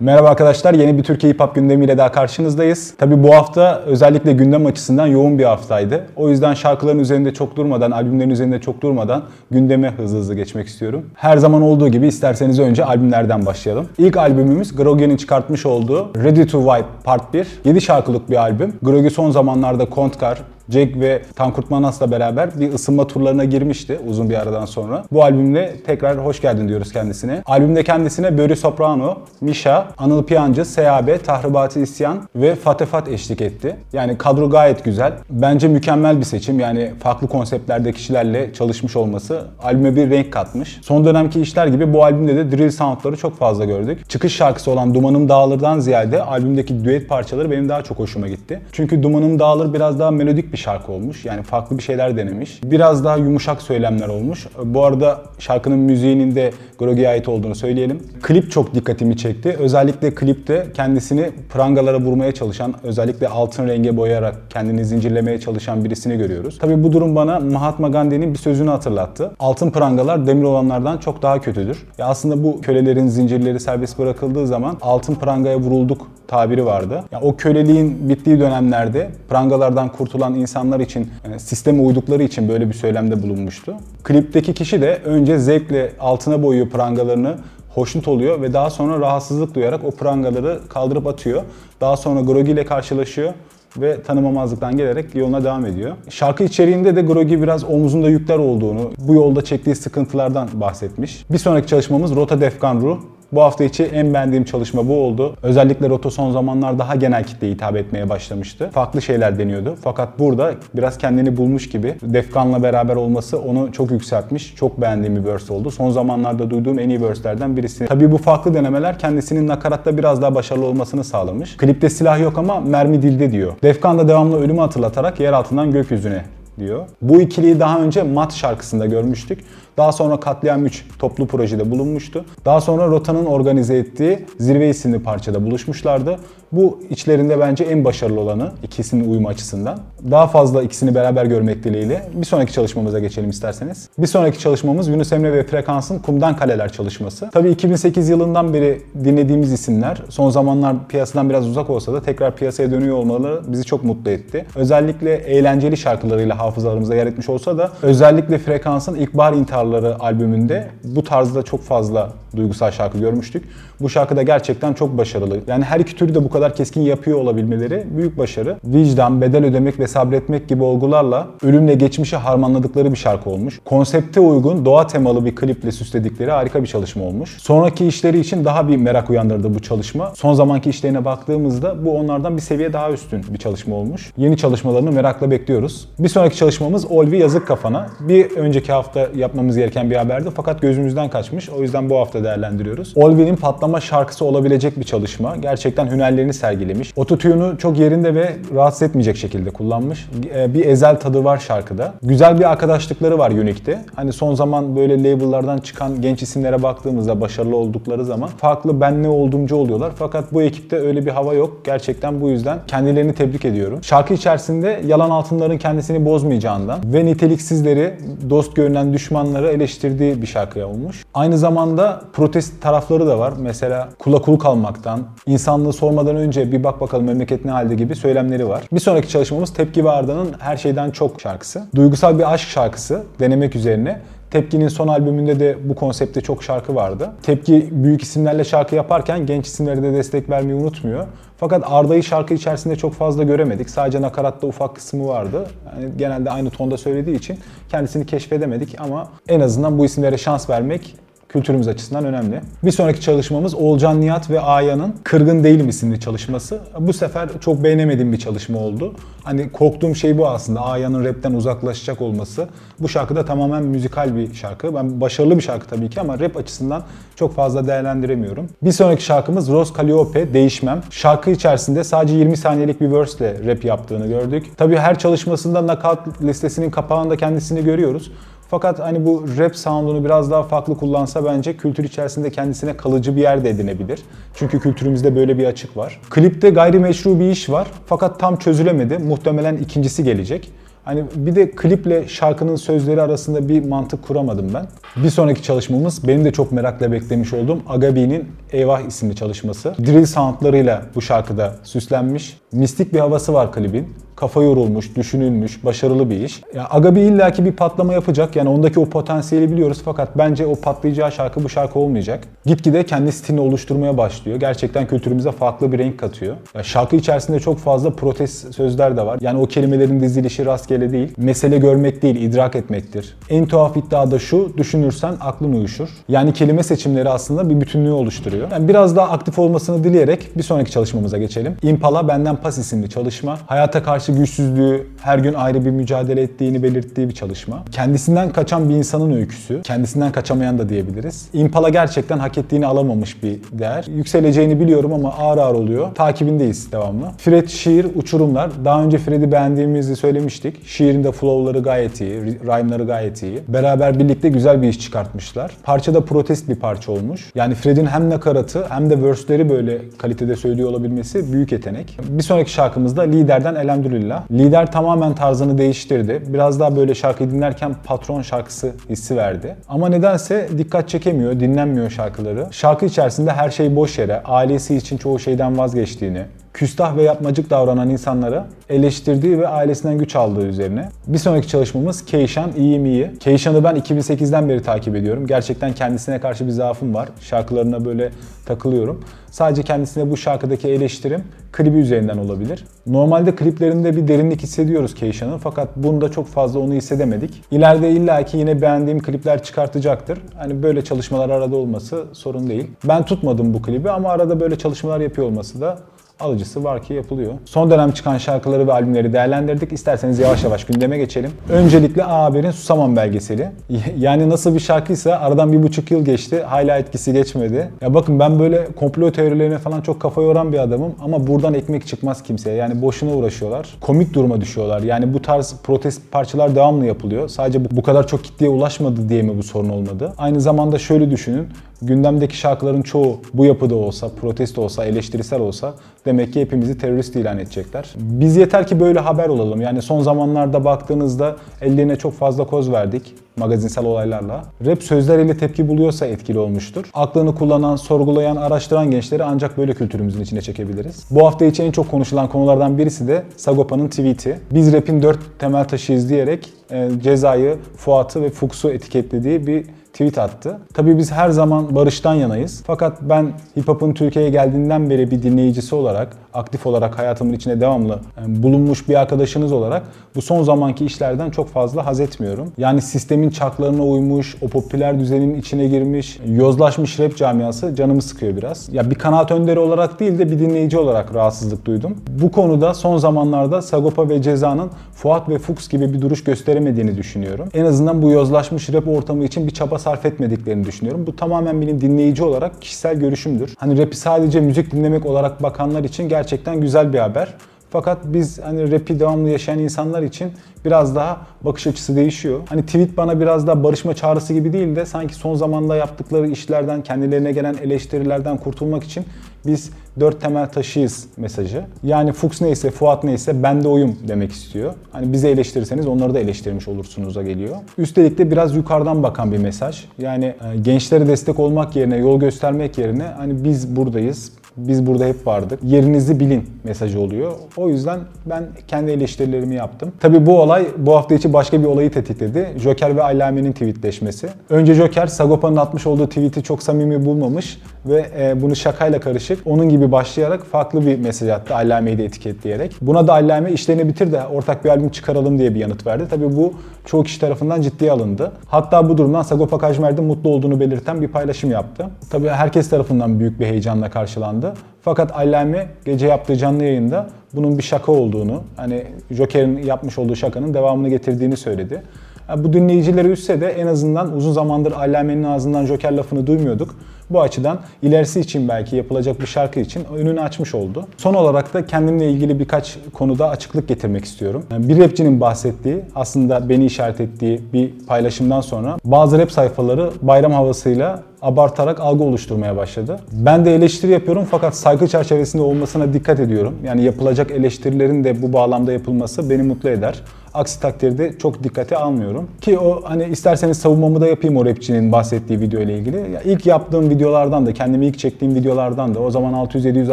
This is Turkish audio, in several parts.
Merhaba arkadaşlar, yeni bir Türkiye Hip Hop gündemiyle daha karşınızdayız. Tabi bu hafta özellikle gündem açısından yoğun bir haftaydı. O yüzden şarkıların üzerinde çok durmadan, albümlerin üzerinde çok durmadan gündeme hızlı hızlı geçmek istiyorum. Her zaman olduğu gibi isterseniz önce albümlerden başlayalım. İlk albümümüz Grogi'nin çıkartmış olduğu Ready to Vibe Part 1. 7 şarkılık bir albüm. Grogi son zamanlarda Kontkar, Jack ve Tankurt Manas'la beraber bir ısınma turlarına girmişti uzun bir aradan sonra. Bu albümle tekrar hoş geldin diyoruz kendisine. Albümde kendisine Böri Soprano, Misha, Anıl Piyancı, SAB, Tahribati İsyan ve Fatefat eşlik etti. Yani kadro gayet güzel. Bence mükemmel bir seçim. Yani farklı konseptlerde kişilerle çalışmış olması albüme bir renk katmış. Son dönemki işler gibi bu albümde de drill soundları çok fazla gördük. Çıkış şarkısı olan Dumanım Dağılır'dan ziyade albümdeki düet parçaları benim daha çok hoşuma gitti. Çünkü Dumanım Dağılır biraz daha melodik bir şarkı olmuş. Yani farklı bir şeyler denemiş. Biraz daha yumuşak söylemler olmuş. Bu arada şarkının müziğinin de Grogi'ye ait olduğunu söyleyelim. Klip çok dikkatimi çekti. Özellikle klipte kendisini prangalara vurmaya çalışan, özellikle altın renge boyayarak kendini zincirlemeye çalışan birisini görüyoruz. Tabi bu durum bana Mahatma Gandhi'nin bir sözünü hatırlattı. Altın prangalar demir olanlardan çok daha kötüdür. Ya aslında bu kölelerin zincirleri serbest bırakıldığı zaman altın prangaya vurulduk tabiri vardı. Ya o köleliğin bittiği dönemlerde prangalardan kurtulan insanlar için yani sisteme uydukları için böyle bir söylemde bulunmuştu. Klipteki kişi de önce zevkle altına boyuyor prangalarını hoşnut oluyor ve daha sonra rahatsızlık duyarak o prangaları kaldırıp atıyor. Daha sonra Grogi ile karşılaşıyor ve tanımamazlıktan gelerek yoluna devam ediyor. Şarkı içeriğinde de Grogi biraz omuzunda yükler olduğunu, bu yolda çektiği sıkıntılardan bahsetmiş. Bir sonraki çalışmamız Rota Defkan Ru. Bu hafta içi en beğendiğim çalışma bu oldu. Özellikle Roto son zamanlar daha genel kitleye hitap etmeye başlamıştı. Farklı şeyler deniyordu. Fakat burada biraz kendini bulmuş gibi. Defkan'la beraber olması onu çok yükseltmiş. Çok beğendiğim bir verse oldu. Son zamanlarda duyduğum en iyi verse'lerden birisi. Tabii bu farklı denemeler kendisinin nakaratta biraz daha başarılı olmasını sağlamış. Klipte silah yok ama mermi dilde diyor. Defkan da devamlı ölümü hatırlatarak yer altından gökyüzüne diyor. Bu ikiliyi daha önce Mat şarkısında görmüştük. Daha sonra Katliam 3 toplu projede bulunmuştu. Daha sonra Rota'nın organize ettiği Zirve isimli parçada buluşmuşlardı. Bu içlerinde bence en başarılı olanı ikisinin uyumu açısından. Daha fazla ikisini beraber görmek dileğiyle bir sonraki çalışmamıza geçelim isterseniz. Bir sonraki çalışmamız Yunus Emre ve Frekans'ın Kumdan Kaleler çalışması. Tabii 2008 yılından beri dinlediğimiz isimler son zamanlar piyasadan biraz uzak olsa da tekrar piyasaya dönüyor olmaları bizi çok mutlu etti. Özellikle eğlenceli şarkılarıyla hafızalarımıza yer etmiş olsa da özellikle Frekans'ın İlkbahar İntiharları albümünde bu tarzda çok fazla duygusal şarkı görmüştük. Bu şarkı da gerçekten çok başarılı. Yani her iki türü de bu kadar keskin yapıyor olabilmeleri büyük başarı. Vicdan, bedel ödemek ve sabretmek gibi olgularla ölümle geçmişi harmanladıkları bir şarkı olmuş. Konsepte uygun, doğa temalı bir kliple süsledikleri harika bir çalışma olmuş. Sonraki işleri için daha bir merak uyandırdı bu çalışma. Son zamanki işlerine baktığımızda bu onlardan bir seviye daha üstün bir çalışma olmuş. Yeni çalışmalarını merakla bekliyoruz. Bir sonraki çalışmamız Olvi Yazık Kafana. Bir önceki hafta yapmamız gereken bir haberdi fakat gözümüzden kaçmış. O yüzden bu hafta değerlendiriyoruz. Olvi'nin patlama şarkısı olabilecek bir çalışma. Gerçekten hünerlerini sergilemiş. Ototune'u çok yerinde ve rahatsız etmeyecek şekilde kullanmış. Ee, bir ezel tadı var şarkıda. Güzel bir arkadaşlıkları var Unique'de. Hani son zaman böyle label'lardan çıkan genç isimlere baktığımızda başarılı oldukları zaman farklı ben ne olduğumcu oluyorlar. Fakat bu ekipte öyle bir hava yok. Gerçekten bu yüzden kendilerini tebrik ediyorum. Şarkı içerisinde yalan altınların kendisini bozmayacağından ve niteliksizleri, dost görünen düşmanları eleştirdiği bir şarkıya olmuş. Aynı zamanda protest tarafları da var. Mesela kula kul kalmaktan, insanlığı sormadan önce bir bak bakalım memleket ne halde gibi söylemleri var. Bir sonraki çalışmamız Tepki ve Arda'nın Her Şeyden Çok şarkısı. Duygusal bir aşk şarkısı denemek üzerine. Tepki'nin son albümünde de bu konsepte çok şarkı vardı. Tepki büyük isimlerle şarkı yaparken genç isimlere de destek vermeyi unutmuyor. Fakat Arda'yı şarkı içerisinde çok fazla göremedik. Sadece nakaratta ufak kısmı vardı. Yani genelde aynı tonda söylediği için kendisini keşfedemedik ama en azından bu isimlere şans vermek kültürümüz açısından önemli. Bir sonraki çalışmamız Olcan Nihat ve Aya'nın Kırgın Değilim isimli çalışması. Bu sefer çok beğenemediğim bir çalışma oldu. Hani korktuğum şey bu aslında. Aya'nın rapten uzaklaşacak olması. Bu şarkı da tamamen müzikal bir şarkı. Ben başarılı bir şarkı tabii ki ama rap açısından çok fazla değerlendiremiyorum. Bir sonraki şarkımız Rose Calliope Değişmem. Şarkı içerisinde sadece 20 saniyelik bir verse ile rap yaptığını gördük. Tabii her çalışmasında knockout listesinin kapağında kendisini görüyoruz. Fakat hani bu rap sound'unu biraz daha farklı kullansa bence kültür içerisinde kendisine kalıcı bir yer de edinebilir. Çünkü kültürümüzde böyle bir açık var. Klipte gayrimeşru bir iş var fakat tam çözülemedi. Muhtemelen ikincisi gelecek. Hani bir de kliple şarkının sözleri arasında bir mantık kuramadım ben. Bir sonraki çalışmamız benim de çok merakla beklemiş olduğum Agabi'nin Eyvah isimli çalışması. Drill soundlarıyla bu şarkıda süslenmiş. Mistik bir havası var klibin kafa yorulmuş, düşünülmüş, başarılı bir iş. Ya Agabi illaki bir patlama yapacak. Yani ondaki o potansiyeli biliyoruz fakat bence o patlayacağı şarkı bu şarkı olmayacak. Gitgide kendi stilini oluşturmaya başlıyor. Gerçekten kültürümüze farklı bir renk katıyor. Ya şarkı içerisinde çok fazla protest sözler de var. Yani o kelimelerin dizilişi rastgele değil. Mesele görmek değil, idrak etmektir. En tuhaf iddia da şu, düşünürsen aklın uyuşur. Yani kelime seçimleri aslında bir bütünlüğü oluşturuyor. Yani biraz daha aktif olmasını dileyerek bir sonraki çalışmamıza geçelim. Impala Benden Pas isimli çalışma. Hayata karşı karşı güçsüzlüğü, her gün ayrı bir mücadele ettiğini belirttiği bir çalışma. Kendisinden kaçan bir insanın öyküsü. Kendisinden kaçamayan da diyebiliriz. Impala gerçekten hak ettiğini alamamış bir değer. Yükseleceğini biliyorum ama ağır ağır oluyor. Takibindeyiz devamlı. Fred şiir, uçurumlar. Daha önce Fred'i beğendiğimizi söylemiştik. Şiirinde flow'ları gayet iyi, rhyme'ları gayet iyi. Beraber birlikte güzel bir iş çıkartmışlar. Parça da protest bir parça olmuş. Yani Fred'in hem nakaratı hem de verse'leri böyle kalitede söylüyor olabilmesi büyük yetenek. Bir sonraki şarkımızda Lider'den Elhamdülillah elhamdülillah. Lider tamamen tarzını değiştirdi. Biraz daha böyle şarkı dinlerken patron şarkısı hissi verdi. Ama nedense dikkat çekemiyor, dinlenmiyor şarkıları. Şarkı içerisinde her şey boş yere, ailesi için çoğu şeyden vazgeçtiğini, küstah ve yapmacık davranan insanları eleştirdiği ve ailesinden güç aldığı üzerine. Bir sonraki çalışmamız Keyşan İyiyim İyi. Keyşan'ı ben 2008'den beri takip ediyorum. Gerçekten kendisine karşı bir zaafım var. Şarkılarına böyle takılıyorum. Sadece kendisine bu şarkıdaki eleştirim klibi üzerinden olabilir. Normalde kliplerinde bir derinlik hissediyoruz Keyşan'ın fakat bunda çok fazla onu hissedemedik. İleride illaki yine beğendiğim klipler çıkartacaktır. Hani böyle çalışmalar arada olması sorun değil. Ben tutmadım bu klibi ama arada böyle çalışmalar yapıyor olması da alıcısı var ki yapılıyor. Son dönem çıkan şarkıları ve albümleri değerlendirdik. İsterseniz yavaş yavaş gündeme geçelim. Öncelikle A Haber'in Susamam belgeseli. Yani nasıl bir şarkıysa aradan bir buçuk yıl geçti. Hala etkisi geçmedi. Ya bakın ben böyle komplo teorilerine falan çok kafa yoran bir adamım ama buradan ekmek çıkmaz kimseye. Yani boşuna uğraşıyorlar. Komik duruma düşüyorlar. Yani bu tarz protest parçalar devamlı yapılıyor. Sadece bu kadar çok kitleye ulaşmadı diye mi bu sorun olmadı? Aynı zamanda şöyle düşünün gündemdeki şarkıların çoğu bu yapıda olsa, protesto olsa, eleştirisel olsa demek ki hepimizi terörist ilan edecekler. Biz yeter ki böyle haber olalım. Yani son zamanlarda baktığınızda ellerine çok fazla koz verdik magazinsel olaylarla. Rap sözleriyle tepki buluyorsa etkili olmuştur. Aklını kullanan, sorgulayan, araştıran gençleri ancak böyle kültürümüzün içine çekebiliriz. Bu hafta içi en çok konuşulan konulardan birisi de Sagopa'nın tweet'i. Biz rap'in dört temel taşıyız diyerek e, cezayı, Fuat'ı ve Fuchs'u etiketlediği bir tweet attı. Tabii biz her zaman barıştan yanayız. Fakat ben hip hop'un Türkiye'ye geldiğinden beri bir dinleyicisi olarak, aktif olarak hayatımın içine devamlı yani bulunmuş bir arkadaşınız olarak bu son zamanki işlerden çok fazla haz etmiyorum. Yani sistemin çaklarına uymuş, o popüler düzenin içine girmiş, yozlaşmış rap camiası canımı sıkıyor biraz. Ya bir kanaat önderi olarak değil de bir dinleyici olarak rahatsızlık duydum. Bu konuda son zamanlarda Sagopa ve Ceza'nın Fuat ve Fuchs gibi bir duruş gösteremediğini düşünüyorum. En azından bu yozlaşmış rap ortamı için bir çaba sarf etmediklerini düşünüyorum. Bu tamamen benim dinleyici olarak kişisel görüşümdür. Hani rap'i sadece müzik dinlemek olarak bakanlar için gerçekten güzel bir haber. Fakat biz hani rap'i devamlı yaşayan insanlar için biraz daha bakış açısı değişiyor. Hani tweet bana biraz daha barışma çağrısı gibi değil de sanki son zamanda yaptıkları işlerden, kendilerine gelen eleştirilerden kurtulmak için biz dört temel taşıyız mesajı. Yani Fuchs neyse, Fuat neyse ben de oyum demek istiyor. Hani bizi eleştirirseniz onları da eleştirmiş olursunuz'a geliyor. Üstelik de biraz yukarıdan bakan bir mesaj. Yani e, gençlere destek olmak yerine, yol göstermek yerine hani biz buradayız, biz burada hep vardık. Yerinizi bilin mesajı oluyor. O yüzden ben kendi eleştirilerimi yaptım. Tabii bu olay bu hafta içi başka bir olayı tetikledi. Joker ve Allame'nin tweetleşmesi. Önce Joker Sagopa'nın atmış olduğu tweet'i çok samimi bulmamış ve e, bunu şakayla karışık onun gibi başlayarak farklı bir mesaj attı Allame'yi de etiketleyerek. Buna da Allame işlerini bitir de ortak bir albüm çıkaralım diye bir yanıt verdi. Tabii bu çoğu kişi tarafından ciddiye alındı. Hatta bu durumdan Sagopa Kajmer'de mutlu olduğunu belirten bir paylaşım yaptı. Tabii herkes tarafından büyük bir heyecanla karşılandı. Fakat Allame gece yaptığı canlı yayında bunun bir şaka olduğunu, hani Joker'in yapmış olduğu şakanın devamını getirdiğini söyledi. Yani bu dinleyicileri üstse de en azından uzun zamandır Allame'nin ağzından Joker lafını duymuyorduk. Bu açıdan ilerisi için belki yapılacak bir şarkı için önünü açmış oldu. Son olarak da kendimle ilgili birkaç konuda açıklık getirmek istiyorum. Bir rapçinin bahsettiği, aslında beni işaret ettiği bir paylaşımdan sonra bazı rap sayfaları bayram havasıyla abartarak algı oluşturmaya başladı. Ben de eleştiri yapıyorum fakat saygı çerçevesinde olmasına dikkat ediyorum. Yani yapılacak eleştirilerin de bu bağlamda yapılması beni mutlu eder. Aksi takdirde çok dikkate almıyorum. Ki o hani isterseniz savunmamı da yapayım o rapçinin bahsettiği video ile ilgili. Ya ilk yaptığım videolardan da, kendimi ilk çektiğim videolardan da o zaman 600-700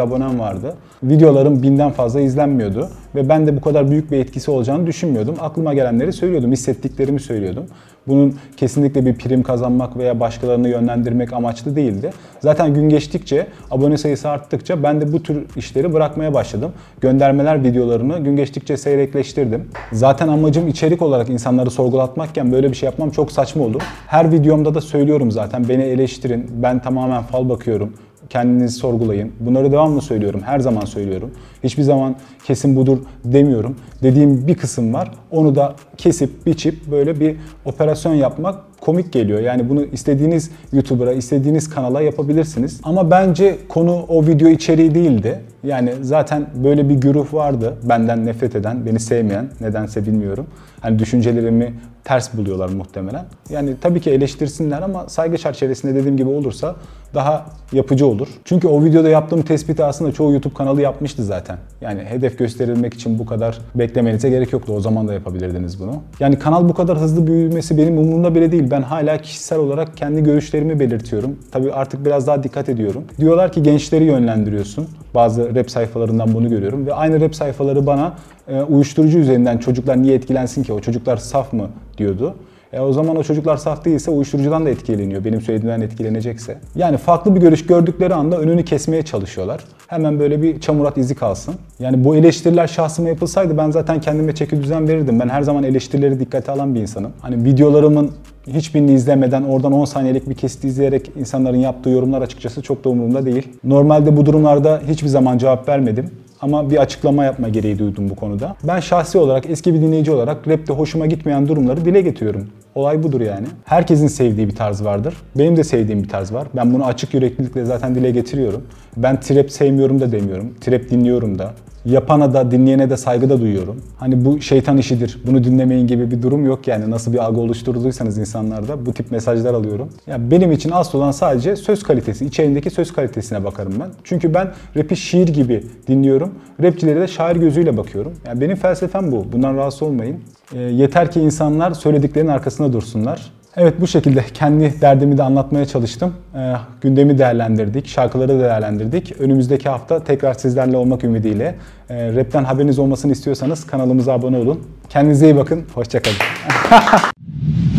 abonem vardı. Videolarım binden fazla izlenmiyordu ve ben de bu kadar büyük bir etkisi olacağını düşünmüyordum. Aklıma gelenleri söylüyordum, hissettiklerimi söylüyordum. Bunun kesinlikle bir prim kazanmak veya başkalarını yönlendirmek amaçlı değildi. Zaten gün geçtikçe, abone sayısı arttıkça ben de bu tür işleri bırakmaya başladım. Göndermeler videolarını gün geçtikçe seyrekleştirdim. Zaten amacım içerik olarak insanları sorgulatmakken böyle bir şey yapmam çok saçma olur. Her videomda da söylüyorum zaten beni eleştirin, ben tamamen fal bakıyorum kendinizi sorgulayın. Bunları devamlı söylüyorum, her zaman söylüyorum. Hiçbir zaman kesin budur demiyorum. Dediğim bir kısım var. Onu da kesip biçip böyle bir operasyon yapmak komik geliyor. Yani bunu istediğiniz YouTuber'a, istediğiniz kanala yapabilirsiniz. Ama bence konu o video içeriği değildi. Yani zaten böyle bir güruh vardı. Benden nefret eden, beni sevmeyen, nedense bilmiyorum. Hani düşüncelerimi ters buluyorlar muhtemelen. Yani tabii ki eleştirsinler ama saygı çerçevesinde dediğim gibi olursa daha yapıcı olur. Çünkü o videoda yaptığım tespiti aslında çoğu YouTube kanalı yapmıştı zaten. Yani hedef gösterilmek için bu kadar beklemenize gerek yoktu. O zaman da yapabilirdiniz bunu. Yani kanal bu kadar hızlı büyümesi benim umurumda bile değil. Ben hala kişisel olarak kendi görüşlerimi belirtiyorum. Tabii artık biraz daha dikkat ediyorum. Diyorlar ki gençleri yönlendiriyorsun. Bazı rap sayfalarından bunu görüyorum ve aynı rap sayfaları bana e, uyuşturucu üzerinden çocuklar niye etkilensin ki? O çocuklar saf mı diyordu. E o zaman o çocuklar saf değilse uyuşturucudan da etkileniyor. Benim söylediğimden etkilenecekse. Yani farklı bir görüş gördükleri anda önünü kesmeye çalışıyorlar. Hemen böyle bir çamurat izi kalsın. Yani bu eleştiriler şahsıma yapılsaydı ben zaten kendime çeki düzen verirdim. Ben her zaman eleştirileri dikkate alan bir insanım. Hani videolarımın hiçbirini izlemeden oradan 10 saniyelik bir kesit izleyerek insanların yaptığı yorumlar açıkçası çok da umurumda değil. Normalde bu durumlarda hiçbir zaman cevap vermedim ama bir açıklama yapma gereği duydum bu konuda. Ben şahsi olarak eski bir dinleyici olarak rapte hoşuma gitmeyen durumları dile getiriyorum. Olay budur yani. Herkesin sevdiği bir tarz vardır. Benim de sevdiğim bir tarz var. Ben bunu açık yüreklilikle zaten dile getiriyorum. Ben trap sevmiyorum da demiyorum. Trap dinliyorum da yapana da dinleyene de saygı da duyuyorum. Hani bu şeytan işidir, bunu dinlemeyin gibi bir durum yok yani. Nasıl bir algı oluşturduysanız insanlarda bu tip mesajlar alıyorum. Ya benim için asıl olan sadece söz kalitesi, içerindeki söz kalitesine bakarım ben. Çünkü ben rapi şiir gibi dinliyorum. Rapçilere de şair gözüyle bakıyorum. Yani benim felsefem bu. Bundan rahatsız olmayın. E, yeter ki insanlar söylediklerinin arkasında dursunlar. Evet bu şekilde kendi derdimi de anlatmaya çalıştım. E, gündemi değerlendirdik, şarkıları değerlendirdik. Önümüzdeki hafta tekrar sizlerle olmak ümidiyle. E, rapten haberiniz olmasını istiyorsanız kanalımıza abone olun. Kendinize iyi bakın, hoşçakalın.